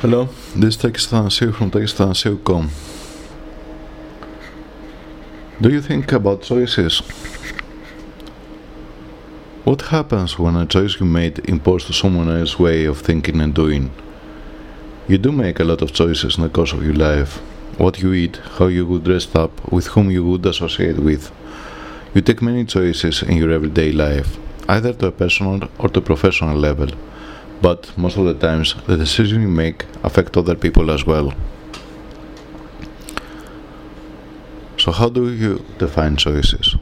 Hello, this is Takis Thanasiou from takisthanasiou.com. Do you think about choices? What happens when a choice you made imposes someone else's way of thinking and doing? You do make a lot of choices in the course of your life. What you eat, how you would dress up, with whom you would associate with. You take many choices in your everyday life, either to a personal or to professional level but most of the times the decisions you make affect other people as well. So, how do you define choices?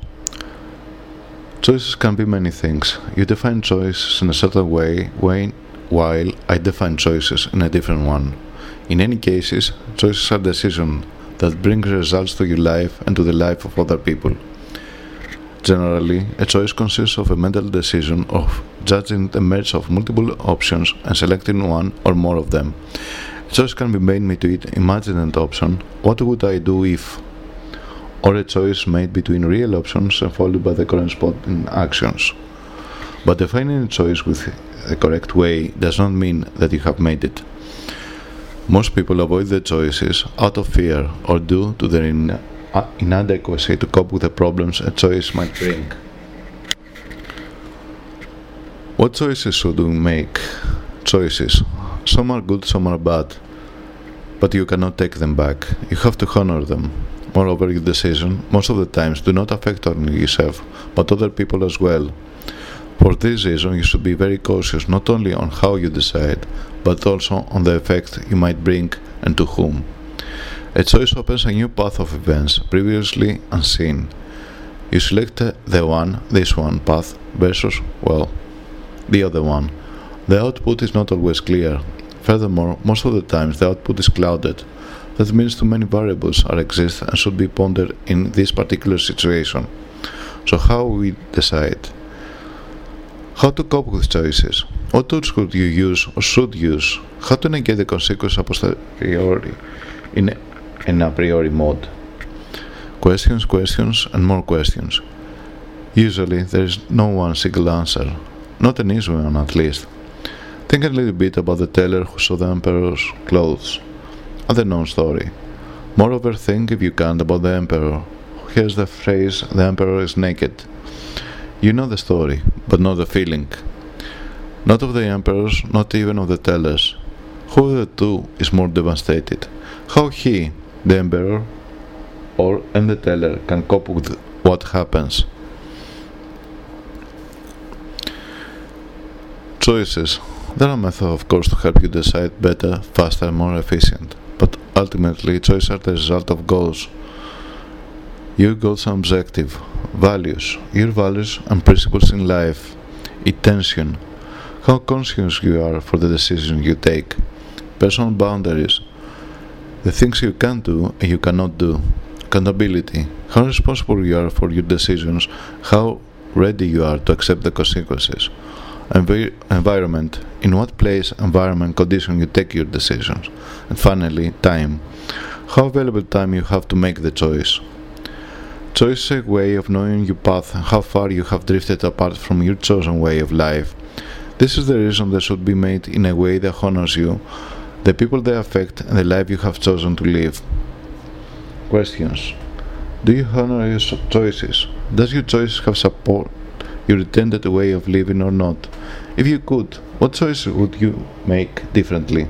Choices can be many things. You define choices in a certain way, way while I define choices in a different one. In any cases, choices are decisions that bring results to your life and to the life of other people. Generally, a choice consists of a mental decision of judging the merits of multiple options and selecting one or more of them. A choice can be made between imagined option, what would I do if, or a choice made between real options and followed by the corresponding actions. But defining a choice with the correct way does not mean that you have made it. Most people avoid the choices out of fear or due to their Ah, inadequacy to cope with the problems a choice might bring. What choices should we make? Choices. Some are good, some are bad, but you cannot take them back. You have to honor them. Moreover, your decision, most of the times, do not affect only yourself, but other people as well. For this reason, you should be very cautious not only on how you decide, but also on the effect you might bring and to whom. A choice opens a new path of events previously unseen. You select the one, this one path versus, well, the other one. The output is not always clear. Furthermore, most of the times the output is clouded. That means too many variables are exist and should be pondered in this particular situation. So how we decide? How to cope with choices? What tools could you use or should use? How to negate the consequences a posteriori in an a priori mode? Questions, questions, and more questions. Usually there is no one single answer. Not an easy one, at least. Think a little bit about the tailor who saw the emperor's clothes. Other known story. Moreover, think if you can about the emperor. Here's the phrase, the emperor is naked. You know the story, but not the feeling. Not of the emperors, not even of the tellers. Who of the two is more devastated? How he, the emperor, or and the teller can cope with what happens? choices. There are methods, of course, to help you decide better, faster, more efficient. But ultimately, choices are the result of goals. Your goals are objective, values, your values and principles in life, intention, how conscious you are for the decisions you take, personal boundaries, the things you can do and you cannot do, accountability, how responsible you are for your decisions, how ready you are to accept the consequences. Envi environment, in what place, environment, condition you take your decisions, and finally, time, how available time you have to make the choice. Choice is a way of knowing your path and how far you have drifted apart from your chosen way of life. This is the reason they should be made in a way that honors you, the people they affect, and the life you have chosen to live. Questions Do you honor your choices? Does your choice have support your intended way of living or not? If you could, what choice would you make differently?